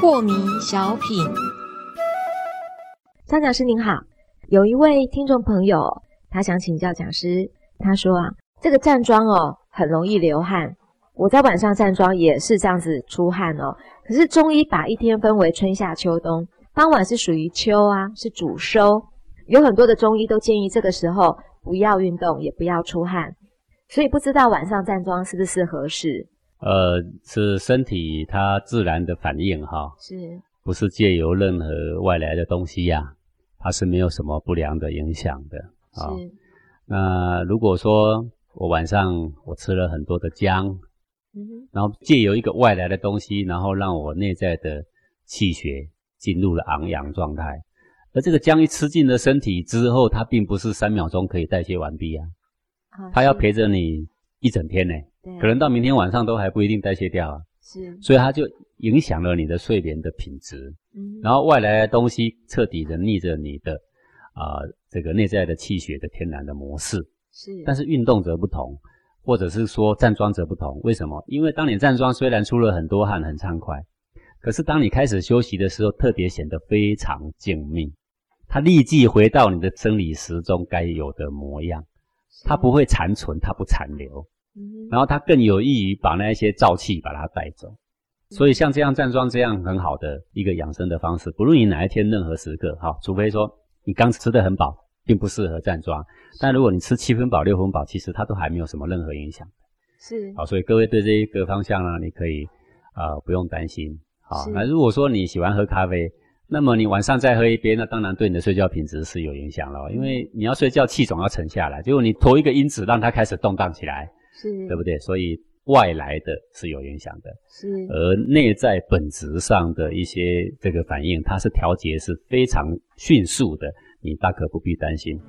破迷小品。张讲师您好，有一位听众朋友，他想请教讲师，他说啊，这个站桩哦，很容易流汗。我在晚上站桩也是这样子出汗哦。可是中医把一天分为春夏秋冬，傍晚是属于秋啊，是主收。有很多的中医都建议这个时候不要运动，也不要出汗。所以不知道晚上站桩是不是合适？呃，是身体它自然的反应哈，是，不是借由任何外来的东西呀？它是没有什么不良的影响的啊。那如果说我晚上我吃了很多的姜。然后借由一个外来的东西，然后让我内在的气血进入了昂扬状态。而这个姜一吃进了身体之后，它并不是三秒钟可以代谢完毕啊，它要陪着你一整天呢，可能到明天晚上都还不一定代谢掉啊。是，所以它就影响了你的睡眠的品质。嗯，然后外来的东西彻底的逆着你的啊这个内在的气血的天然的模式。是，但是运动则不同。或者是说站桩则不同，为什么？因为当你站桩虽然出了很多汗，很畅快，可是当你开始休息的时候，特别显得非常静谧，它立即回到你的生理时钟该有的模样，它不会残存，它不残留，然后它更有益于把那些燥气把它带走。所以像这样站桩这样很好的一个养生的方式，不论你哪一天任何时刻，哈，除非说你刚吃的很饱。并不适合站桩，但如果你吃七分饱、六分饱，其实它都还没有什么任何影响。是，好，所以各位对这一个方向呢，你可以啊不用担心。好，那如果说你喜欢喝咖啡，那么你晚上再喝一杯，那当然对你的睡觉品质是有影响了，因为你要睡觉，气总要沉下来，结果你投一个因子让它开始动荡起来，是对不对？所以外来的是有影响的，是，而内在本质上的一些这个反应，它是调节是非常迅速的。你大可不必担心。